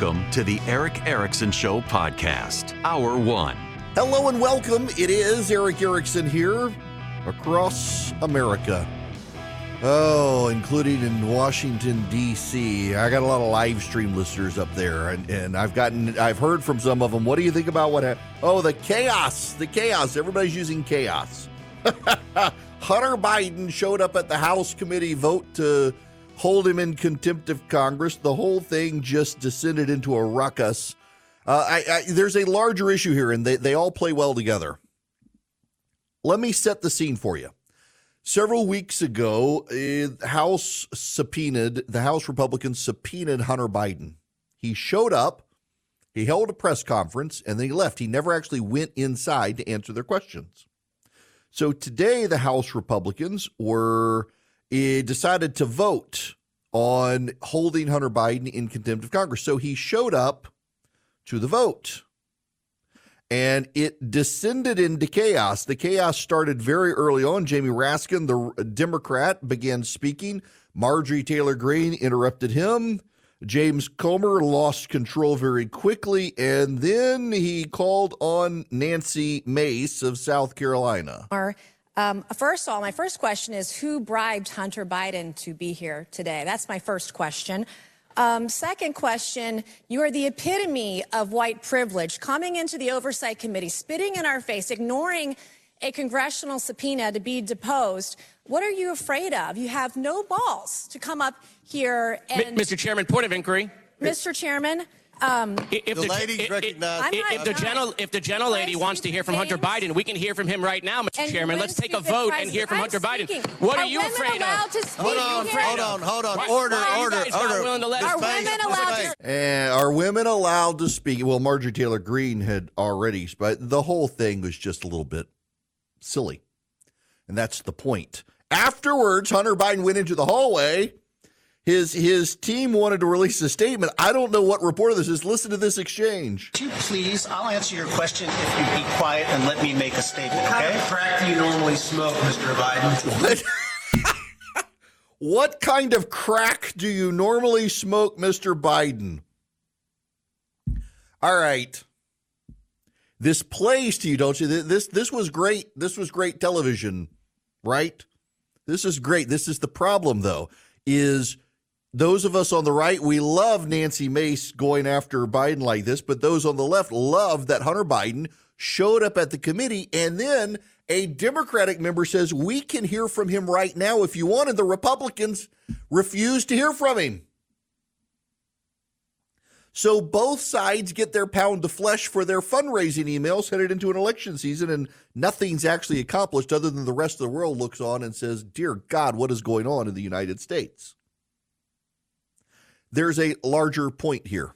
Welcome to the Erick Erickson Show podcast, Hour One. Hello and welcome. It is Erick Erickson here across America. Oh, including in Washington D.C. I got a lot of live stream listeners up there, and, and I've gotten, I've heard from some of them. What do you think about what? Oh, the chaos, the chaos. Everybody's using chaos. Hunter Biden showed up at the House committee vote to hold him in contempt of Congress. The whole thing just descended into a ruckus. Uh, I, I, there's a larger issue here, and they, they all play well together. Let me set the scene for you. Several weeks ago, uh, House subpoenaed, the House Republicans subpoenaed Hunter Biden. He showed up, he held a press conference, and then he left. He never actually went inside to answer their questions. So today, the House Republicans were Eh, decided to vote on holding Hunter Biden in contempt of Congress. So he showed up to the vote and it descended into chaos. The chaos started very early on. Jamie Raskin, the Democrat, began speaking. Marjorie Taylor Greene interrupted him. James Comer lost control very quickly, and then he called on Nancy Mace of South Carolina. Um, first of all, my first question is who bribed Hunter Biden to be here today? That's my first question. Um, second question, you are the epitome of white privilege, coming into the Oversight Committee, spitting in our face, ignoring a congressional subpoena to be deposed. What are you afraid of? You have no balls to come up here and. Mr. Chairman, point of inquiry. Mr. Chairman, um, if the, the lady's recognized. If, if, the gentle, if the gentle lady wants to hear from Hunter Biden, we can hear from him right now, Mr. Chairman. Let's take a vote and hear from Hunter Biden. What are, are you afraid of? Hold on, hold on, hold on. Why, order, why order, order. Are women allowed to? And are women allowed to speak? Well, Marjorie Taylor Greene had already, but the whole thing was just a little bit silly, and that's the point. Afterwards, Hunter Biden went into the hallway his his team wanted to release a statement. I don't know what reporter this is. Listen to this exchange. Could you please? I'll answer your question if you be quiet and let me make a statement. What okay? kind of crack do you normally smoke, Mr. Biden? What? what kind of crack do you normally smoke, Mr. Biden? All right. This plays to you, don't you? This this was great. This was great television, right? This is great. This is the problem, though, is those of us on the right, we love Nancy Mace going after Biden like this, but those on the left love that Hunter Biden showed up at the committee and then a Democratic member says, We can hear from him right now if you want. And the Republicans refuse to hear from him. So both sides get their pound of flesh for their fundraising emails headed into an election season, and nothing's actually accomplished other than the rest of the world looks on and says, Dear God, what is going on in the United States? There's a larger point here.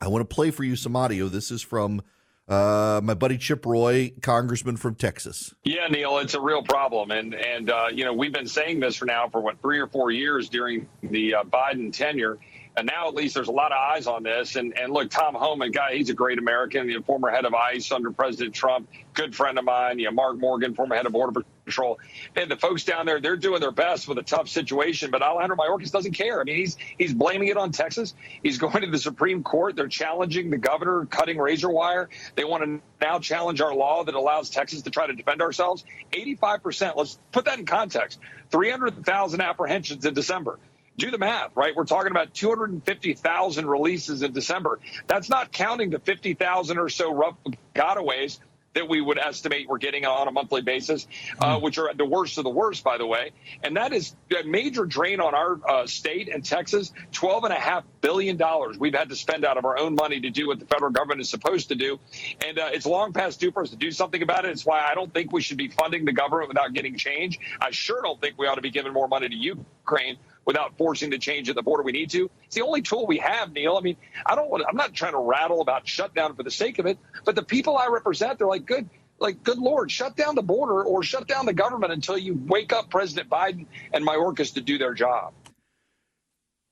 I want to play for you some audio. This is from Uh, my buddy Chip Roy, congressman from Texas. Yeah, Neil, it's a real problem, and and uh, you know we've been saying this for now for what three or four years during the uh, Biden tenure, and now at least there's a lot of eyes on this. And and look, Tom Homan, guy, he's a great American, the former head of ICE under President Trump, good friend of mine. You know, Mark Morgan, former head of Border Patrol. And the folks down there, they're doing their best with a tough situation. But Alejandro Mayorkas doesn't care. I mean, he's he's blaming it on Texas. He's going to the Supreme Court. They're challenging the governor, cutting razor wire. They want to now challenge our law that allows Texas to try to defend ourselves. 85%. Let's put that in context. 300,000 apprehensions in December do the math, right? We're talking about 250,000 releases in December. That's not counting the 50,000 or so rough gotaways that we would estimate we're getting on a monthly basis, uh, hmm. which are the worst of the worst, by the way. And that is a major drain on our uh, state and Texas. $12.5 billion we've had to spend out of our own money to do what the federal government is supposed to do. And uh, it's long past due for us to do something about it. It's why I don't think we should be funding the government without getting change. I sure don't think we ought to be giving more money to Ukraine without forcing the change at the border we need to. It's the only tool we have, Neil. I mean, I don't want I'm not trying to rattle about shutdown for the sake of it, but the people I represent, they're like, good, like, good Lord, shut down the border or shut down the government until you wake up President Biden and my Mayorkas to do their job.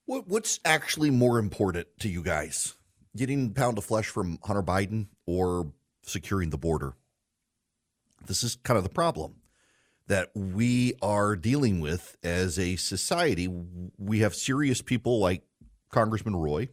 What's actually more important to you guys? Getting pound of flesh from Hunter Biden or securing the border? This is kind of the problem that we are dealing with as a society. We have serious people like Congressman Roy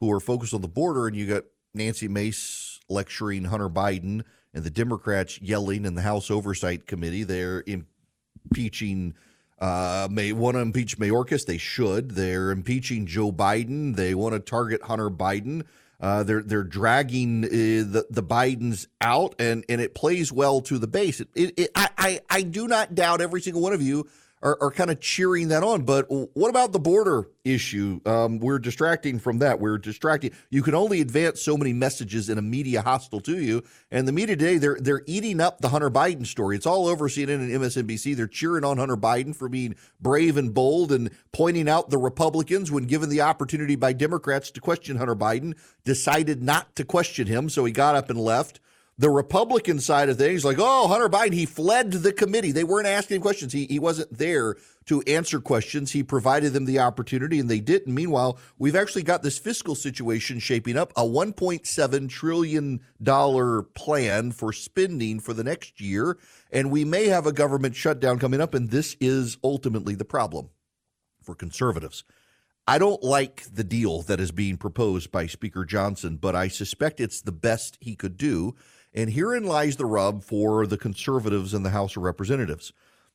who are focused on the border, and you got Nancy Mace lecturing Hunter Biden and the Democrats yelling in the House Oversight Committee. They're impeaching. Uh, may want to impeach Mayorkas. They should. They're impeaching Joe Biden. They want to target Hunter Biden. Uh, they're they're dragging uh, the the Bidens out, and and it plays well to the base. It, it, it, I, I I do not doubt every single one of you are, are kind of cheering that on. But what about the border issue? Um, we're distracting from that. We're distracting. You can only advance so many messages in a media hostile to you. And the media today, they're they're eating up the Hunter Biden story. It's all over CNN and MSNBC. They're cheering on Hunter Biden for being brave and bold and pointing out the Republicans when given the opportunity by Democrats to question Hunter Biden, decided not to question him, so he got up and left the Republican side of things, like, oh, Hunter Biden, he fled the committee. They weren't asking questions. He, he wasn't there to answer questions. He provided them the opportunity, and they didn't. Meanwhile, we've actually got this fiscal situation shaping up a $1.7 trillion plan for spending for the next year. And we may have a government shutdown coming up, and this is ultimately the problem for conservatives. I don't like the deal that is being proposed by Speaker Johnson, but I suspect it's the best he could do and herein lies the rub for the conservatives in the House of Representatives.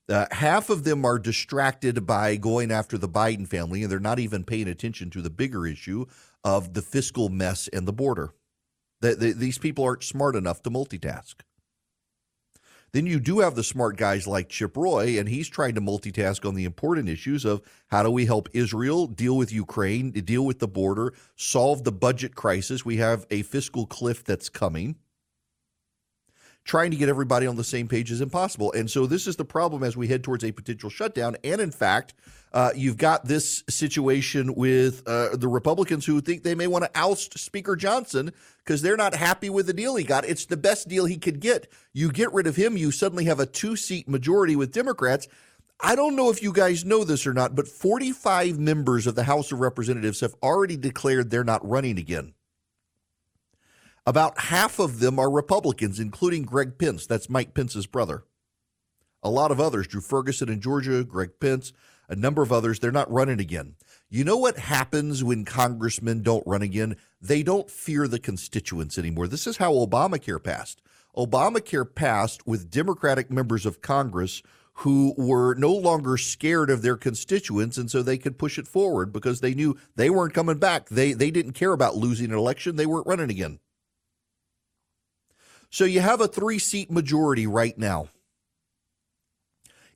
Uh, half of them are distracted by going after the Biden family, and they're not even paying attention to the bigger issue of the fiscal mess and the border. The, the, these people aren't smart enough to multitask. Then you do have the smart guys like Chip Roy, and he's trying to multitask on the important issues of how do we help Israel deal with Ukraine, deal with the border, solve the budget crisis. We have a fiscal cliff that's coming trying to get everybody on the same page is impossible. And so this is the problem as we head towards a potential shutdown. And in fact, uh, you've got this situation with uh, the Republicans who think they may want to oust Speaker Johnson because they're not happy with the deal he got. It's the best deal he could get. You get rid of him, you suddenly have a two seat majority with Democrats. I don't know if you guys know this or not, but 45 members of the House of Representatives have already declared they're not running again. About half of them are Republicans, including Greg Pence. That's Mike Pence's brother. A lot of others, Drew Ferguson in Georgia, Greg Pence, a number of others, they're not running again. You know what happens when congressmen don't run again? They don't fear the constituents anymore. This is how Obamacare passed. Obamacare passed with Democratic members of Congress who were no longer scared of their constituents and so they could push it forward because they knew they weren't coming back. They they didn't care about losing an election. They weren't running again. So you have a three seat majority right now.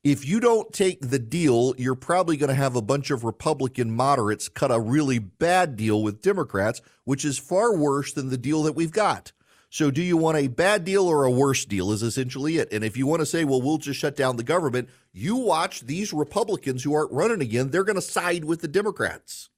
If you don't take the deal, you're probably going to have a bunch of Republican moderates cut a really bad deal with Democrats, which is far worse than the deal that we've got. So, do you want a bad deal or a worse deal? Is essentially it. And if you want to say, well, we'll just shut down the government, you watch these Republicans who aren't running again, they're going to side with the Democrats.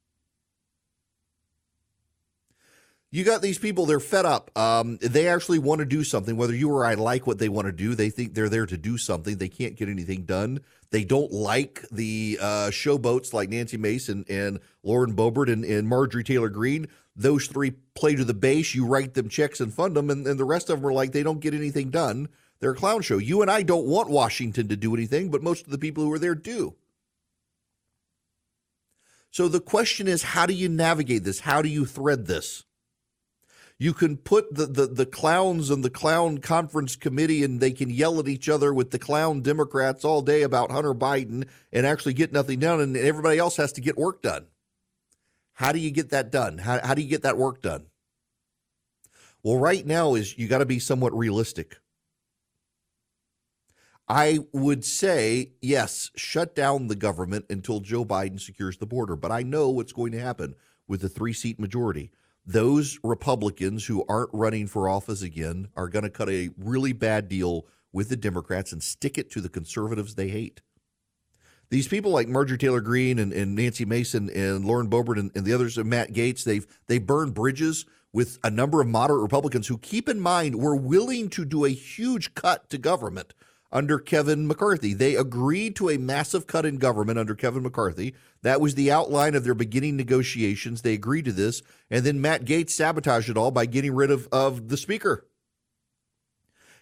You got these people, they're fed up. Um, they actually want to do something, whether you or I like what they want to do. They think they're there to do something. They can't get anything done. They don't like the uh, showboats like Nancy Mace and Lauren Boebert and, and Marjorie Taylor Greene. Those three play to the base. You write them checks and fund them, and, and the rest of them are like they don't get anything done. They're a clown show. You and I don't want Washington to do anything, but most of the people who are there do. So the question is, how do you navigate this? How do you thread this? You can put the, the, the clowns on the clown conference committee and they can yell at each other with the clown Democrats all day about Hunter Biden and actually get nothing done, and everybody else has to get work done. How do you get that done? How, how do you get that work done? Well, right now is you got to be somewhat realistic. I would say, yes, shut down the government until Joe Biden secures the border. But I know what's going to happen with the three seat majority those Republicans who aren't running for office again are going to cut a really bad deal with the Democrats and stick it to the conservatives they hate. These people like Marjorie Taylor Greene and, and Nancy Mace and Lauren Boebert and, and the others, and Matt Gaetz, they've they burned bridges with a number of moderate Republicans who, keep in mind, were willing to do a huge cut to government under Kevin McCarthy. They agreed to a massive cut in government under Kevin McCarthy. That was the outline of their beginning negotiations. They agreed to this. And then Matt Gaetz sabotaged it all by getting rid of, of the speaker.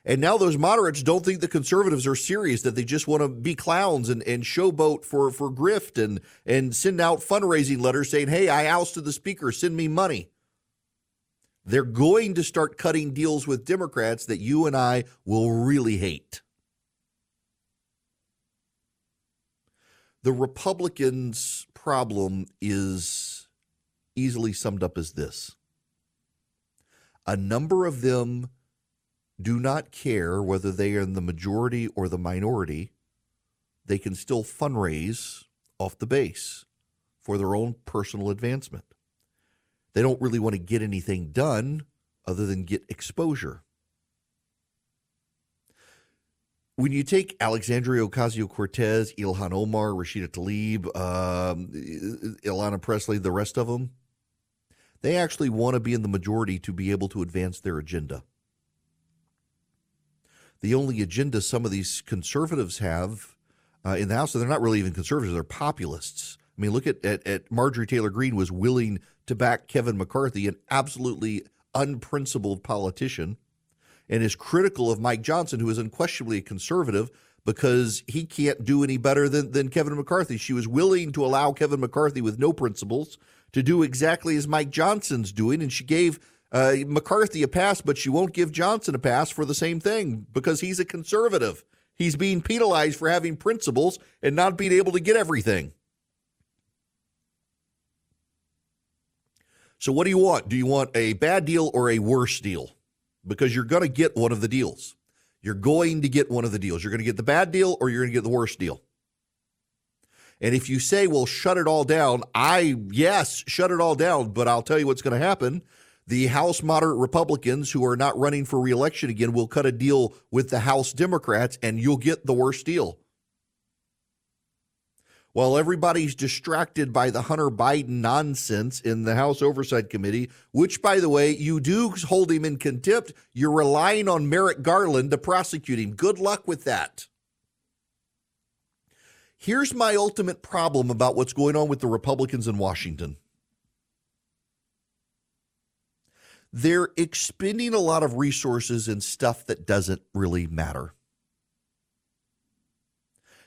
And now those moderates don't think the conservatives are serious, that they just want to be clowns and, and showboat for, for grift and, and send out fundraising letters saying, hey, I ousted the speaker, send me money. They're going to start cutting deals with Democrats that you and I will really hate. The Republicans' problem is easily summed up as this a number of them do not care whether they are in the majority or the minority. They can still fundraise off the base for their own personal advancement. They don't really want to get anything done other than get exposure when you take Alexandria Ocasio Cortez, Ilhan Omar, Rashida Tlaib, um, Ayanna Pressley, the rest of them, they actually want to be in the majority to be able to advance their agenda. The only agenda some of these conservatives have uh, in the House, they're not really even conservatives, they're populists. I mean, look at, at, at Marjorie Taylor Greene was willing to back Kevin McCarthy, an absolutely unprincipled politician and is critical of Mike Johnson, who is unquestionably a conservative because he can't do any better than, than Kevin McCarthy. She was willing to allow Kevin McCarthy with no principles to do exactly as Mike Johnson's doing, and she gave uh, McCarthy a pass, but she won't give Johnson a pass for the same thing because he's a conservative. He's being penalized for having principles and not being able to get everything. So, what do you want? Do you want a bad deal or a worse deal? Because you're going to get one of the deals. You're going to get one of the deals. You're going to get the bad deal or you're going to get the worst deal. And if you say, well, shut it all down, I, yes, shut it all down, but I'll tell you what's going to happen. The House moderate Republicans who are not running for reelection again will cut a deal with the House Democrats and you'll get the worst deal while everybody's distracted by the Hunter Biden nonsense in the House Oversight Committee, which, by the way, you do hold him in contempt, you're relying on Merrick Garland to prosecute him. Good luck with that. Here's my ultimate problem about what's going on with the Republicans in Washington. They're expending a lot of resources in stuff that doesn't really matter.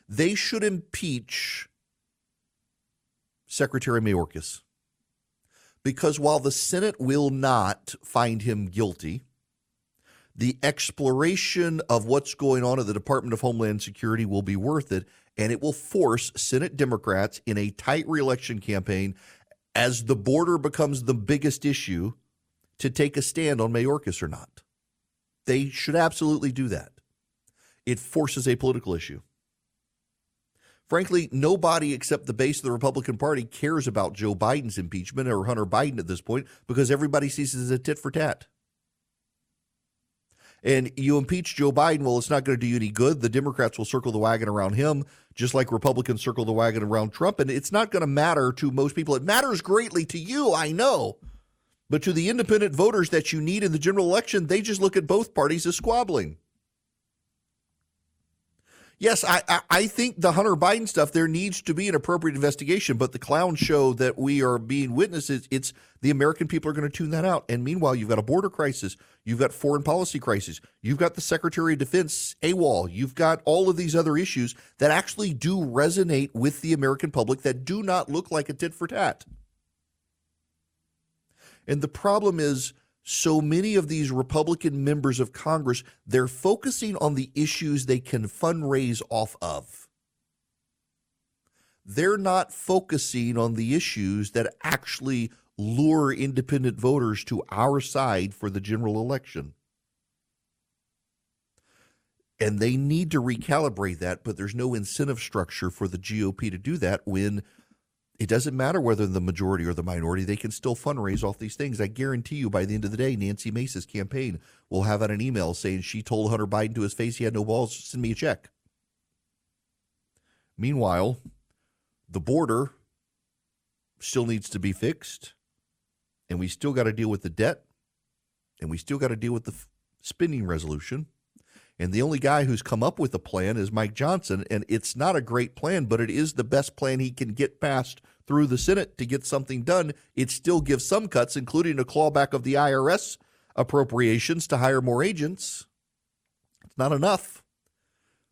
They should impeach Secretary Mayorkas. Because while the Senate will not find him guilty, the exploration of what's going on at the Department of Homeland Security will be worth it, and it will force Senate Democrats in a tight reelection campaign as the border becomes the biggest issue to take a stand on Mayorkas or not. They should absolutely do that. It forces a political issue. Frankly, nobody except the base of the Republican Party cares about Joe Biden's impeachment or Hunter Biden at this point because everybody sees it as a tit for tat. And you impeach Joe Biden, well, it's not going to do you any good. The Democrats will circle the wagon around him, just like Republicans circle the wagon around Trump. And it's not going to matter to most people. It matters greatly to you, I know. But to the independent voters that you need in the general election, they just look at both parties as squabbling. Yes, I, I, I think the Hunter Biden stuff, there needs to be an appropriate investigation, but the clown show that we are being witnesses, it's the American people are going to tune that out. And meanwhile, you've got a border crisis, you've got foreign policy crisis, you've got the Secretary of Defense AWOL, you've got all of these other issues that actually do resonate with the American public that do not look like a tit for tat. And the problem is so many of these Republican members of Congress, they're focusing on the issues they can fundraise off of. They're not focusing on the issues that actually lure independent voters to our side for the general election. And they need to recalibrate that, but there's no incentive structure for the GOP to do that when it doesn't matter whether the majority or the minority, they can still fundraise off these things. I guarantee you by the end of the day, Nancy Mace's campaign will have out an email saying she told Hunter Biden to his face he had no balls, send me a check. Meanwhile, the border still needs to be fixed, and we still got to deal with the debt, and we still got to deal with the spending resolution. And the only guy who's come up with a plan is Mike Johnson. And it's not a great plan, but it is the best plan he can get past through the Senate to get something done. It still gives some cuts, including a clawback of the IRS appropriations to hire more agents. It's not enough.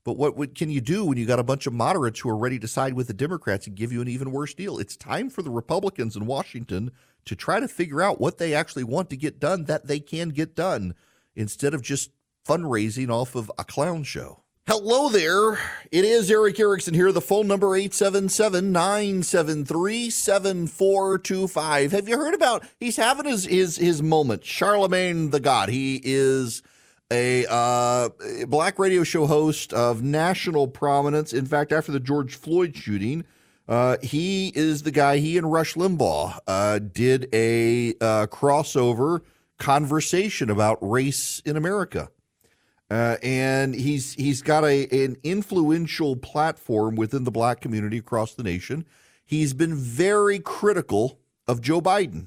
But what, what can you do when you got a bunch of moderates who are ready to side with the Democrats and give you an even worse deal? It's time for the Republicans in Washington to try to figure out what they actually want to get done that they can get done instead of just fundraising off of a clown show. Hello there. It is Erick Erickson here. The phone number 877-973-7425. Have you heard about he's having his his his moment. Charlamagne tha God. He is a uh, black radio show host of national prominence. In fact, after the George Floyd shooting, uh, he is the guy. He and Rush Limbaugh uh, did a uh, crossover conversation about race in America. Uh, and he's he's got a an influential platform within the black community across the nation. He's been very critical of Joe Biden.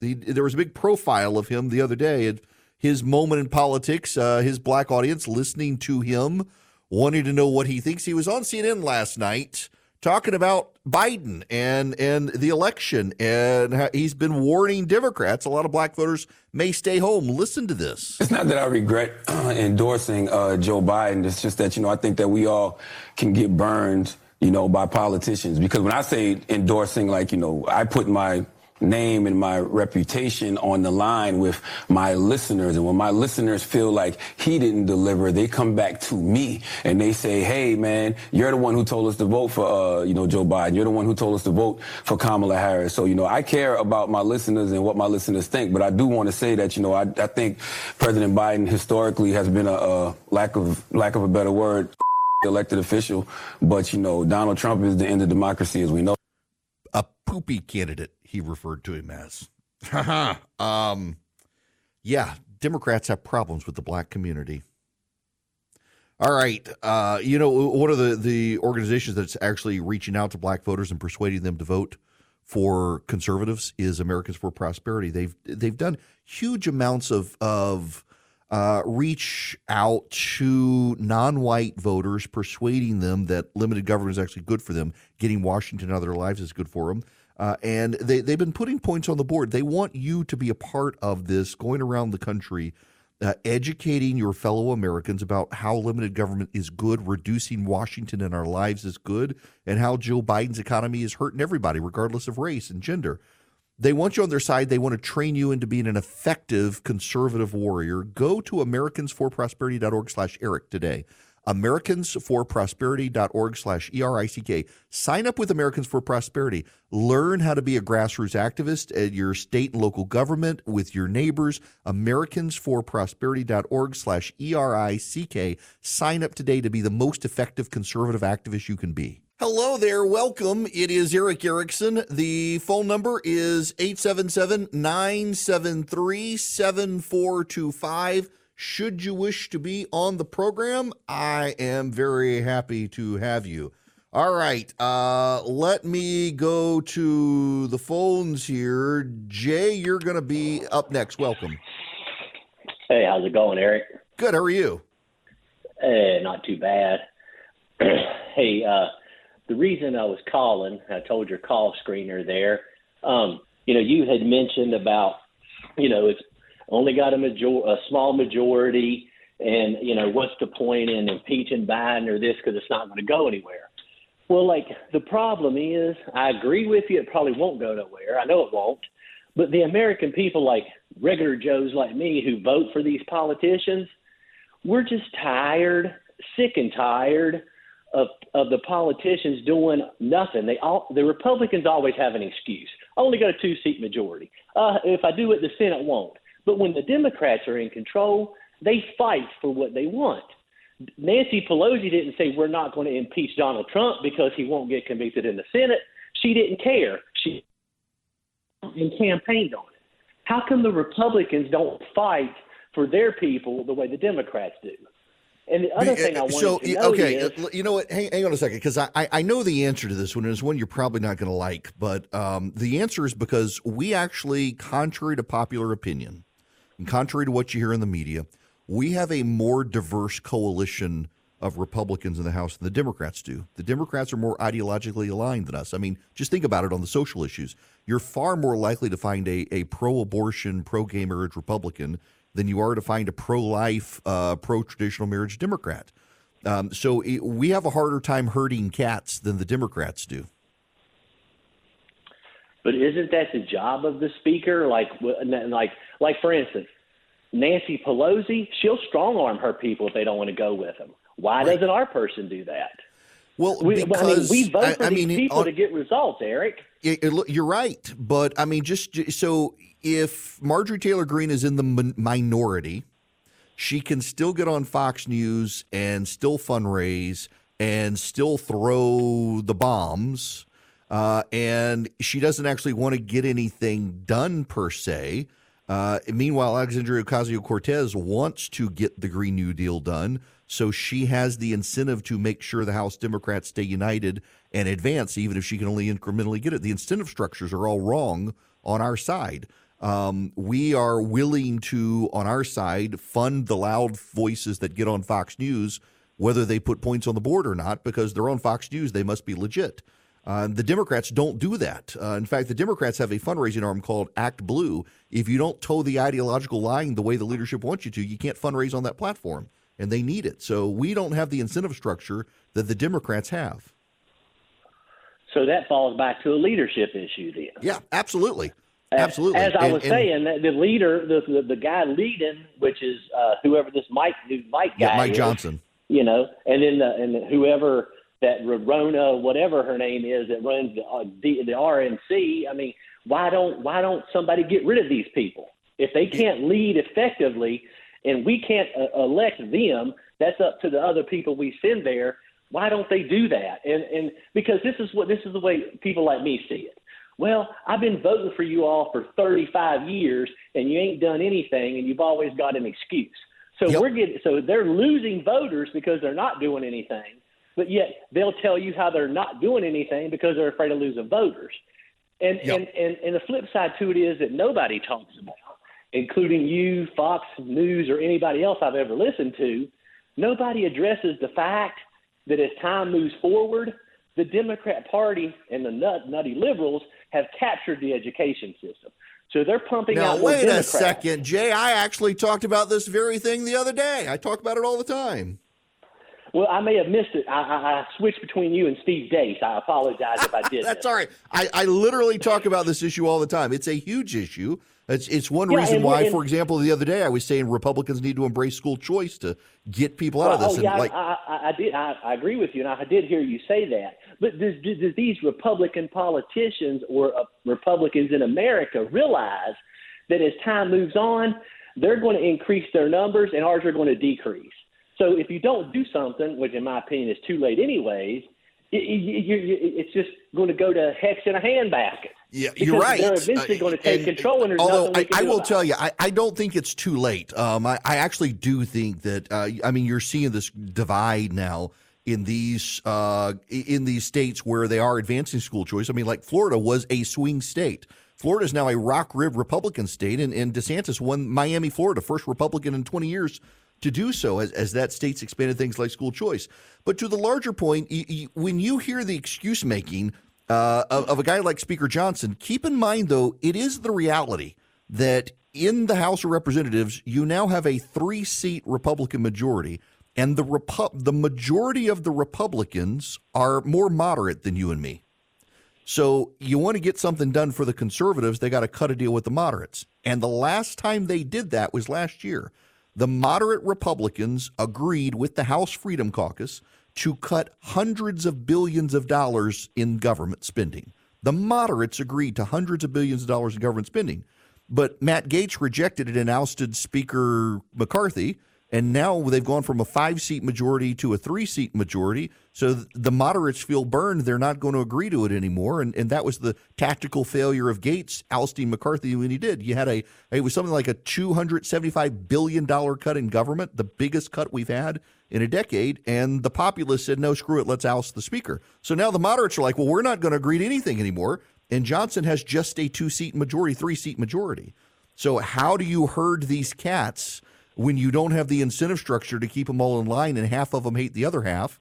The, there was a big profile of him the other day. His moment in politics, uh, his black audience listening to him, wanting to know what he thinks. He was on CNN last night talking about Biden and and the election, and he's been warning Democrats. A lot of black voters may stay home. Listen to this. It's not that I regret uh, endorsing uh, Joe Biden. It's just that you know I think that we all can get burned, you know, by politicians. Because when I say endorsing, like you know, I put my name and my reputation on the line with my listeners. And when my listeners feel like he didn't deliver, they come back to me and they say, Hey, man, you're the one who told us to vote for, uh, you know, Joe Biden. You're the one who told us to vote for Kamala Harris. So, you know, I care about my listeners and what my listeners think, but I do want to say that, you know, I, I think President Biden historically has been a, a lack of, lack of a better word, elected official. But, you know, Donald Trump is the end of democracy as we know. A poopy candidate he referred to him as. um, yeah, Democrats have problems with the black community. All right. Uh, you know, one of the, the organizations that's actually reaching out to black voters and persuading them to vote for conservatives is Americans for Prosperity. They've they've done huge amounts of of uh, reach out to non-white voters, persuading them that limited government is actually good for them. Getting Washington out of their lives is good for them. Uh, and they, they've been putting points on the board. They want you to be a part of this, going around the country, uh, educating your fellow Americans about how limited government is good, reducing Washington in our lives is good, and how Joe Biden's economy is hurting everybody, regardless of race and gender. They want you on their side. They want to train you into being an effective conservative warrior. Go to americansforprosperity.org slash Erick today americansforprosperity.org slash E-R-I-C-K. Sign up with Americans for Prosperity. Learn how to be a grassroots activist at your state and local government with your neighbors. Americansforprosperity.org slash E-R-I-C-K. Sign up today to be the most effective conservative activist you can be. Hello there. Welcome. It is Erick Erickson. The phone number is 877 973 7425. Should you wish to be on the program, I am very happy to have you. All right. Uh, let me go to the phones here. Jay, you're going to be up next. Welcome. Hey, how's it going, Eric? Good. How are you? Hey, not too bad. hey, uh, the reason I was calling, I told your call screener there. Um, you know, you had mentioned about, you know, it's only got a major, a small majority, and you know, what's the point in impeaching Biden or this because it's not going to go anywhere. Well, like the problem is, I agree with you. It probably won't go nowhere. I know it won't. But the American people, like regular Joes like me, who vote for these politicians, we're just tired, sick and tired of of the politicians doing nothing. They all the Republicans always have an excuse. I only got a two seat majority. Uh, if I do it, the Senate won't. But when the Democrats are in control, they fight for what they want. Nancy Pelosi didn't say we're not going to impeach Donald Trump because he won't get convicted in the Senate. She didn't care. She and campaigned on it. How come the Republicans don't fight for their people the way the Democrats do? And the other thing I wanted so, to know okay, is, you know what? Hang, hang on a second, because I, I know the answer to this one. and It's one you're probably not going to like, but um, the answer is because we actually, contrary to popular opinion, and contrary to what you hear in the media, we have a more diverse coalition of Republicans in the House than the Democrats do. The Democrats are more ideologically aligned than us. I mean, just think about it on the social issues. You're far more likely to find a, a pro abortion, pro gay marriage Republican than you are to find a pro life, uh, pro traditional marriage Democrat. Um, so it, we have a harder time herding cats than the Democrats do. But isn't that the job of the speaker? Like, like, like for instance, Nancy Pelosi, she'll strong arm her people if they don't want to go with them. Why doesn't our person do that? Well, we, because I mean, we vote I- for I these mean, people to get results, Eric. It- it you're right, but I mean, just so if Marjorie Taylor Greene is in the min- minority, she can still get on Fox News and still fundraise and still throw the bombs. Uh, and she doesn't actually want to get anything done per se. Uh, meanwhile, Alexandria Ocasio Cortez wants to get the Green New Deal done. So she has the incentive to make sure the House Democrats stay united and advance, even if she can only incrementally get it. The incentive structures are all wrong on our side. Um, we are willing to, on our side, fund the loud voices that get on Fox News, whether they put points on the board or not, because they're on Fox News, they must be legit. Uh, the Democrats don't do that. Uh, in fact, the Democrats have a fundraising arm called Act Blue. If you don't toe the ideological line the way the leadership wants you to, you can't fundraise on that platform, and they need it. So we don't have the incentive structure that the Democrats have. So that falls back to a leadership issue then. Yeah, absolutely. Absolutely. As I was and- saying, the leader, the, the guy leading, which is uh, whoever this Mike new Mike guy, yeah, Mike is, Johnson. you know, and then the, and whoever that Ronna, whatever her name is, that runs the, uh, the the RNC. I mean, why don't why don't somebody get rid of these people if they can't lead effectively, and we can't uh, elect them? That's up to the other people we send there. Why don't they do that? And and because this is what this is the way people like me see it. Well, I've been voting for you all for 35 years, and you ain't done anything, and you've always got an excuse. So we're getting so they're losing voters because they're not doing anything, but yet they'll tell you how they're not doing anything because they're afraid of losing voters. And and, and and the flip side to it is that nobody talks about, including you, Fox News, or anybody else I've ever listened to. Nobody addresses the fact that as time moves forward, the Democrat Party and the nut, nutty liberals have captured the education system. So they're pumping Now, out more wait a second, Jay. I actually talked about this very thing the other day. I talk about it all the time. Well, I may have missed it. I, I, I switched between you and Steve Deace. I apologize if I did. That's all right. I, I literally talk about this issue all the time. It's a huge issue. It's, it's one Yeah, reason and- why, and- for example, the other day I was saying Republicans need to embrace school choice to get people out of this. oh, yeah, and like, I, I, I did. I, I agree with you, and I did hear you say that. But does, do, do these Republican politicians or uh, Republicans in America realize that as time moves on, they're going to increase their numbers and ours are going to decrease? So if you don't do something, which in my opinion is too late anyways, it, it, you, you, it's just going to go to hex in a handbasket. Yeah, you're right. They're eventually Uh, going to take and- control, and there's Although I, I will tell it. you, I, I don't think it's too late. Um, I, I actually do think that. Uh, I mean, you're seeing this divide now in these uh, in these states where they are advancing school choice. I mean, like Florida was a swing state. Florida is now a rock rib Republican state, and, and DeSantis won Miami, Florida, first Republican in 20 years to do so as, as that state's expanded things like school choice. But to the larger point, when you hear the excuse making uh, of, of a guy like Speaker Johnson, keep in mind, though, it is the reality that in the House of Representatives, you now have a three seat Republican majority. And the Repu- the majority of the Republicans are more moderate than you and me. So you want to get something done for the conservatives, they got to cut a deal with the moderates. And the last time they did that was last year. The moderate Republicans agreed with the House Freedom Caucus to cut hundreds of billions of dollars in government spending. The moderates agreed to hundreds of billions of dollars in government spending. But Matt Gaetz rejected it and ousted Speaker McCarthy and now they've gone from a five seat majority to a three seat majority. So the moderates feel burned. They're not going to agree to it anymore. And, and that was the tactical failure of Gaetz ousting McCarthy when he did. You had a, it was something like a $275 billion cut in government, the biggest cut we've had in a decade. And the populists said, no, screw it, let's oust the speaker. So now the moderates are like, well, we're not going to agree to anything anymore. And Johnson has just a two seat majority, three seat majority. So how do you herd these cats? when you don't have the incentive structure to keep them all in line and half of them hate the other half,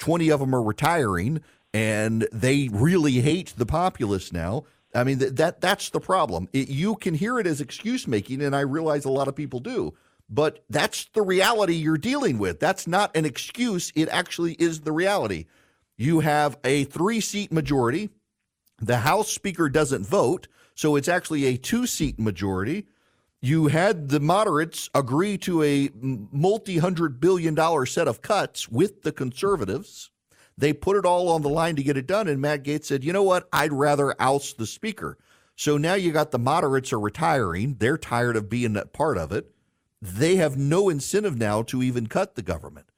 20 of them are retiring and they really hate the populace now. I mean that, that that's the problem. It, you can hear it as excuse making and I realize a lot of people do. But that's the reality you're dealing with. That's not an excuse. It actually is the reality. You have a three seat majority. The House Speaker doesn't vote. So it's actually a two seat majority you had the moderates agree to a multi hundred billion dollar set of cuts with the conservatives. They put it all on the line to get it done. And Matt Gaetz said, you know what? I'd rather oust the speaker. So now you got the moderates are retiring. They're tired of being a part of it. They have no incentive now to even cut the government.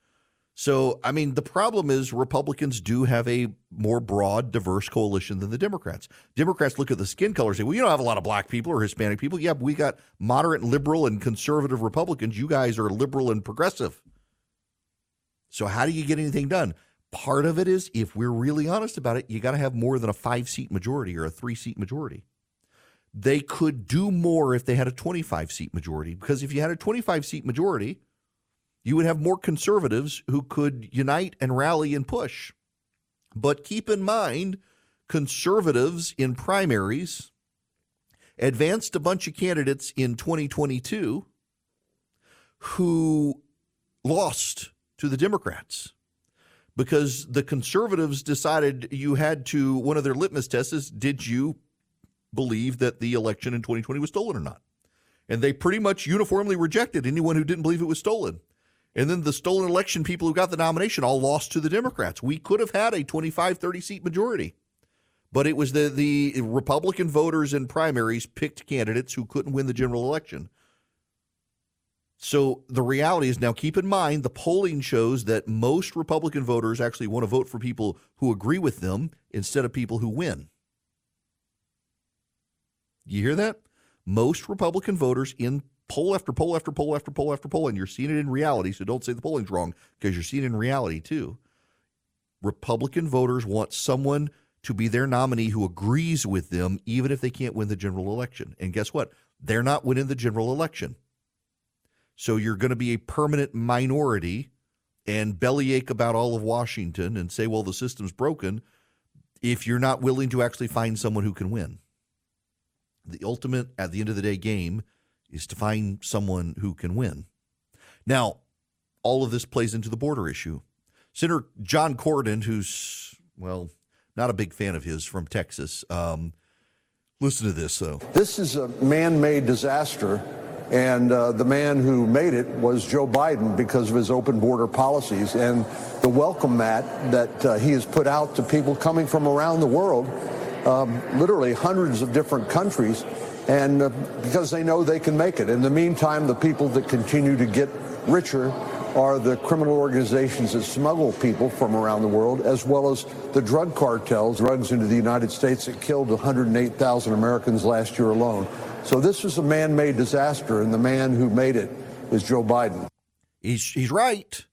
So, I mean, the problem is Republicans do have a more broad, diverse coalition than the Democrats. Democrats look at the skin color and say, well, you don't have a lot of black people or Hispanic people. Yeah, we got moderate, liberal, and conservative Republicans. You guys are liberal and progressive. So, how do you get anything done? Part of it is, if we're really honest about it, you got to have more than a five seat majority or a three seat majority. They could do more if they had a 25 seat majority, because if you had a 25 seat majority, you would have more conservatives who could unite and rally and push. But keep in mind, conservatives in primaries advanced a bunch of candidates in 2022 who lost to the Democrats because the conservatives decided you had to, one of their litmus tests is did you believe that the election in 2020 was stolen or not? And they pretty much uniformly rejected anyone who didn't believe it was stolen. And then the stolen election people who got the nomination all lost to the Democrats. We could have had a 25, 30 seat majority. But it was the, the Republican voters in primaries picked candidates who couldn't win the general election. So the reality is now keep in mind the polling shows that most Republican voters actually want to vote for people who agree with them instead of people who win. You hear that? Most Republican voters in poll after poll after poll after poll after poll, and you're seeing it in reality. So don't say the polling's wrong because you're seeing it in reality too. Republican voters want someone to be their nominee who agrees with them, even if they can't win the general election. And guess what? They're not winning the general election. So you're going to be a permanent minority and bellyache about all of Washington and say, well, the system's broken if you're not willing to actually find someone who can win. The ultimate, at the end of the day, game is to find someone who can win. Now, all of this plays into the border issue. Senator John Cornyn, who's, well, not a big fan of his from Texas, um, listen to this, though. This is a man made disaster. And uh, the man who made it was Joe Biden because of his open border policies and the welcome mat that uh, he has put out to people coming from around the world, um, literally hundreds of different countries and uh, because they know they can make it. In the meantime, the people that continue to get richer are the criminal organizations that smuggle people from around the world, as well as the drug cartels, drugs into the United States that killed 108,000 Americans last year alone. So this is a man-made disaster, and the man who made it is Joe Biden. He's he's right.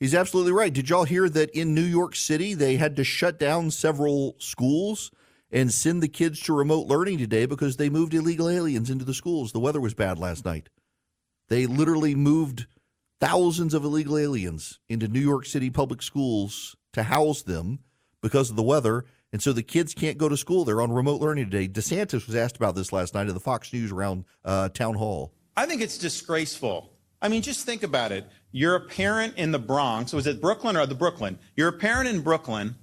He's absolutely right. Did y'all hear that in New York City they had to shut down several schools and send the kids to remote learning today because they moved illegal aliens into the schools? The weather was bad last night. They literally moved thousands of illegal aliens into New York City public schools to house them because of the weather. And so the kids can't go to school. They're on remote learning today. DeSantis was asked about this last night at the Fox News around uh, town hall. I think it's disgraceful. I mean, just think about it. You're a parent in the Bronx. Was it Brooklyn or the Brooklyn? You're a parent in Brooklyn.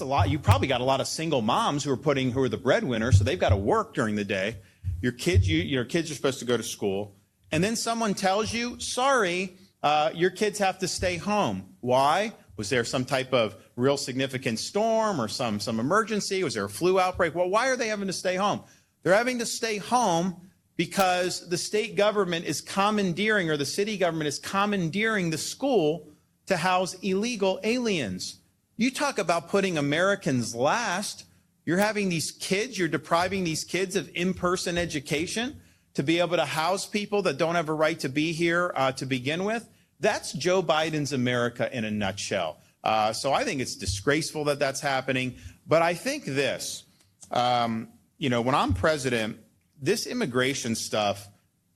A lot. You probably got a lot of single moms who are putting who are the breadwinners, so they've got to work during the day. Your kids, you, your kids are supposed to go to school, and then someone tells you, "Sorry, uh, your kids have to stay home." Why? Was there some type of real significant storm or some some emergency? Was there a flu outbreak? Well, why are they having to stay home? They're having to stay home because the state government is commandeering or the city government is commandeering the school to house illegal aliens. You talk about putting Americans last. You're having these kids, you're depriving these kids of in person education to be able to house people that don't have a right to be here uh, to begin with. That's Joe Biden's America in a nutshell. Uh, so I think it's disgraceful that that's happening. But I think this, um, you know, when I'm president, this immigration stuff,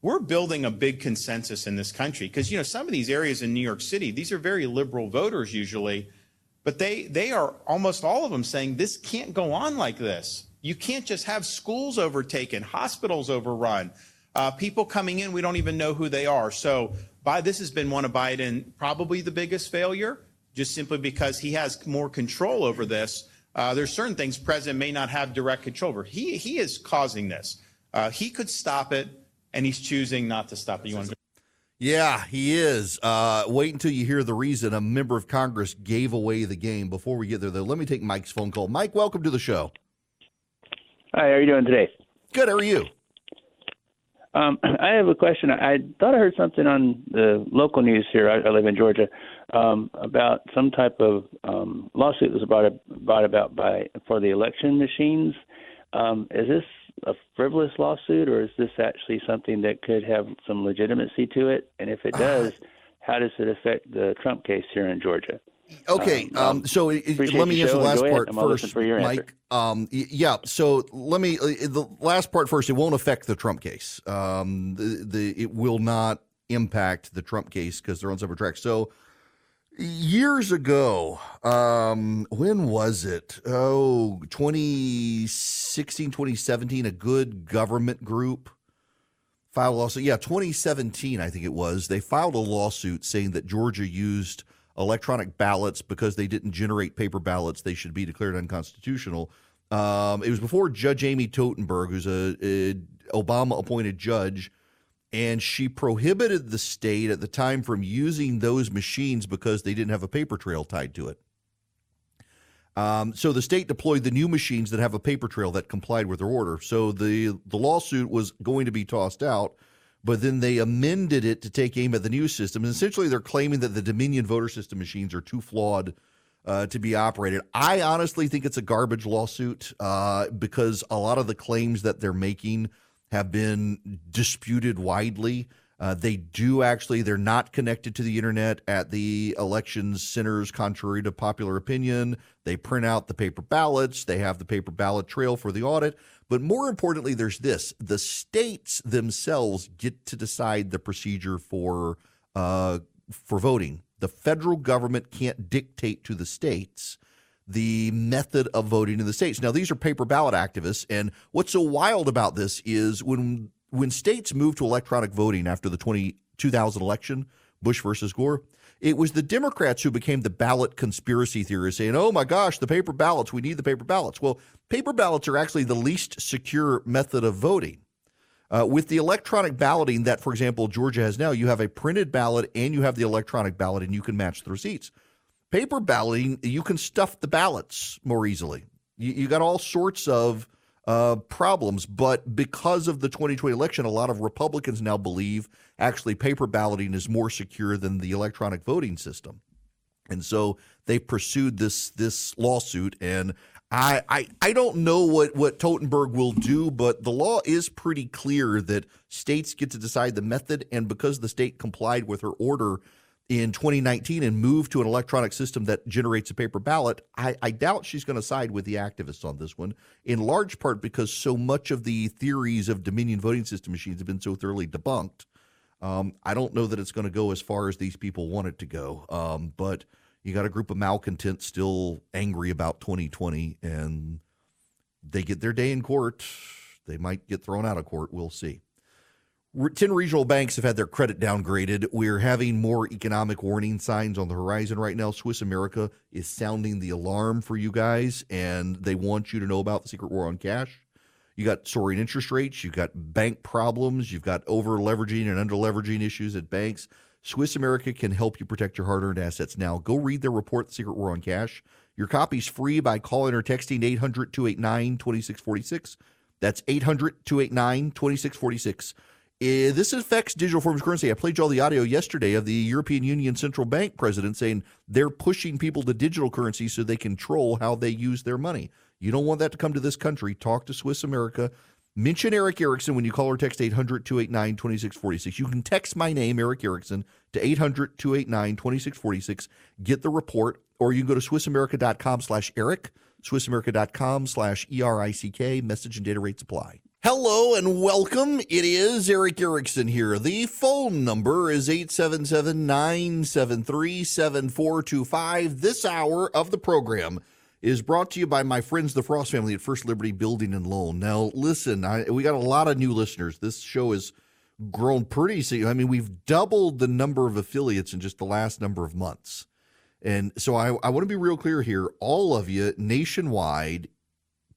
we're building a big consensus in this country because you know some of these areas in New York City, these are very liberal voters usually, but they they are almost all of them saying this can't go on like this. You can't just have schools overtaken, hospitals overrun, uh, people coming in we don't even know who they are. So by this has been one of Biden probably the biggest failure, just simply because he has more control over this. Uh, there's certain things president may not have direct control over. He he is causing this. Uh, he could stop it, and he's choosing not to stop it. You want to? Yeah, he is. Uh, wait until you hear the reason a member of Congress gave away the game. Before we get there, though, let me take Mike's phone call. Mike, welcome to the show. Hi, how are you doing today? Good. How are you? Um, I have a question. I thought I heard something on the local news here. I, I live in Georgia um, about some type of um, lawsuit that was brought, brought about by for the election machines. Um, is this a frivolous lawsuit, or is this actually something that could have some legitimacy to it? And if it does, how does it affect the Trump case here in Georgia? Okay, um, um, so let me answer the last part first, Mike. Um, yeah, so let me uh, the last part first. It won't affect the Trump case. Um, the, the it will not impact the Trump case because they're on separate tracks. So years ago um when was it? Oh 2016 2017 a good government group filed a lawsuit. Yeah 2017 i think it was. They filed a lawsuit saying that georgia used electronic ballots because they didn't generate paper ballots. They should be declared unconstitutional. Um, it was before judge amy totenberg who's a, a obama appointed judge and she prohibited the state at the time from using those machines because they didn't have a paper trail tied to it. Um, so the state deployed the new machines that have a paper trail that complied with their order. So the the lawsuit was going to be tossed out, but then they amended it to take aim at the new system. And essentially, they're claiming that the Dominion voter system machines are too flawed uh, to be operated. I honestly think it's a garbage lawsuit uh, because a lot of the claims that they're making have been disputed widely. Uh, they do actually, they're not connected to the internet at the elections centers, contrary to popular opinion. They print out the paper ballots, they have the paper ballot trail for the audit. But more importantly, there's this the states themselves get to decide the procedure for, uh, for voting. The federal government can't dictate to the states the method of voting in the states. Now, these are paper ballot activists, and what's so wild about this is when when states moved to electronic voting after the 20, 2000 election, Bush versus Gore, it was the Democrats who became the ballot conspiracy theorists, saying, "Oh my gosh, the paper ballots! We need the paper ballots." Well, paper ballots are actually the least secure method of voting. Uh, with the electronic balloting that, for example, Georgia has now, you have a printed ballot and you have the electronic ballot, and you can match the receipts. Paper balloting, you can stuff the ballots more easily. You, you got all sorts of uh, problems, but because of the 2020 election, a lot of Republicans now believe actually paper balloting is more secure than the electronic voting system, and so they pursued this this lawsuit. And I, I I don't know what what Totenberg will do, but the law is pretty clear that states get to decide the method, and because the state complied with her order in 2019 and move to an electronic system that generates a paper ballot, I, I doubt she's going to side with the activists on this one, in large part because so much of the theories of Dominion voting system machines have been so thoroughly debunked. Um, I don't know that it's going to go as far as these people want it to go. Um, but you got a group of malcontents still angry about 2020, and they get their day in court. They might get thrown out of court. We'll see. 10 regional banks have had their credit downgraded. We're having more economic warning signs on the horizon right now. Swiss America is sounding the alarm for you guys, and they want you to know about the secret war on cash. You got soaring interest rates, you've got bank problems, you've got over leveraging and under leveraging issues at banks. Swiss America can help you protect your hard earned assets now. Go read their report, The Secret War on Cash. Your copy's free by calling or texting 800 289 2646. That's 800 289 2646. Eh, this affects digital forms of currency. I played you all the audio yesterday of the European Union Central Bank president saying they're pushing people to digital currency so they control how they use their money. You don't want that to come to this country. Talk to Swiss America. Mention Erick Erickson when you call or text 800 289 2646. You can text my name, Erick Erickson, to 800 289 2646. Get the report, or you can go to SwissAmerica.com slash Erick, SwissAmerica.com slash E R I C K. Message and data rates apply. Hello and welcome. It is Erick Erickson here. The phone number is 877 973 7425. This hour of the program is brought to you by my friends, the Frost family at First Liberty Building and Loan. Now, listen, I, we got a lot of new listeners. This show has grown pretty. I mean, we've doubled the number of affiliates in just the last number of months. And so I, I want to be real clear here. All of you nationwide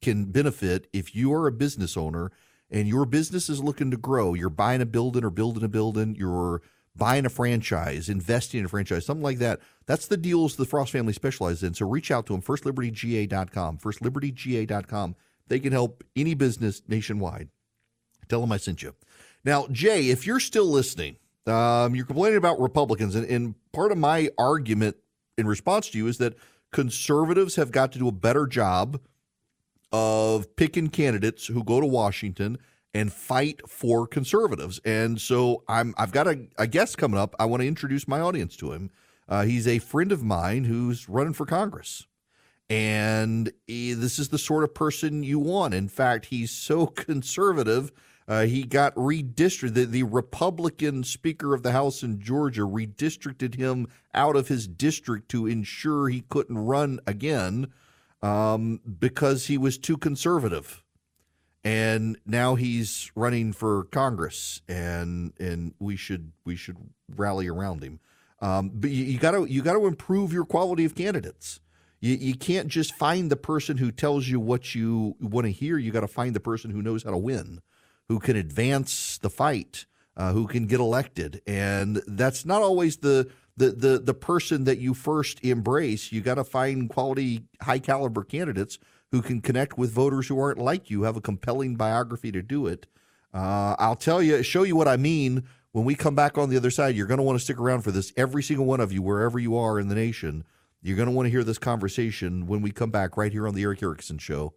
can benefit if you are a business owner and your business is looking to grow. You're buying a building or building a building. You're buying a franchise, investing in a franchise, something like that. That's the deals the Frost family specializes in. So reach out to them, firstlibertyga.com, firstlibertyga.com. They can help any business nationwide. Tell them I sent you. Now, Jay, if you're still listening, um, you're complaining about Republicans, and, and part of my argument in response to you is that conservatives have got to do a better job – of picking candidates who go to Washington and fight for conservatives. And so I'm I've got a, a guest coming up. I want to introduce my audience to him. Uh, he's a friend of mine who's running for Congress. And he, this is the sort of person you want. In fact, he's so conservative. Uh, he got redistricted. The, the Republican Speaker of the House in Georgia redistricted him out of his district to ensure he couldn't run again um, because he was too conservative. And now he's running for Congress, and and we should we should rally around him. Um, but you got to you got to improve your quality of candidates. You, you can't just find the person who tells you what you want to hear. You got to find the person who knows how to win, who can advance the fight, uh, who can get elected, and that's not always the the the the person that you first embrace. You got to find quality, high caliber candidates who can connect with voters who aren't like you, have a compelling biography to do it. Uh, I'll tell you, show you what I mean when we come back on the other side. You're going to want to stick around for this. Every single one of you, wherever you are in the nation, you're going to want to hear this conversation when we come back right here on the Erick Erickson Show